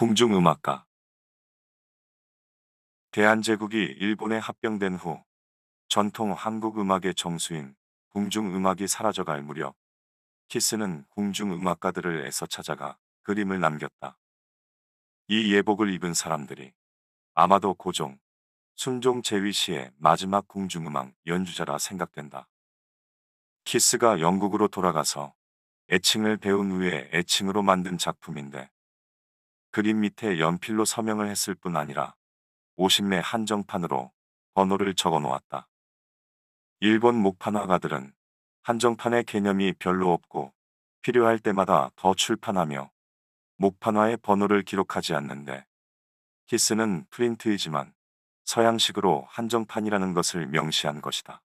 궁중음악가 대한제국이 일본에 합병된 후 전통 한국 음악의 정수인 궁중음악이 사라져갈 무렵 키스는 궁중음악가들을 애써 찾아가 그림을 남겼다. 이 예복을 입은 사람들이 아마도 고종, 순종 제위 시의 마지막 궁중음악 연주자라 생각된다. 키스가 영국으로 돌아가서 애칭을 배운 후에 애칭으로 만든 작품인데 그림 밑에 연필로 서명을 했을 뿐 아니라 50매 한정판으로 번호를 적어 놓았다. 일본 목판화가들은 한정판의 개념이 별로 없고 필요할 때마다 더 출판하며 목판화의 번호를 기록하지 않는데 키스는 프린트이지만 서양식으로 한정판이라는 것을 명시한 것이다.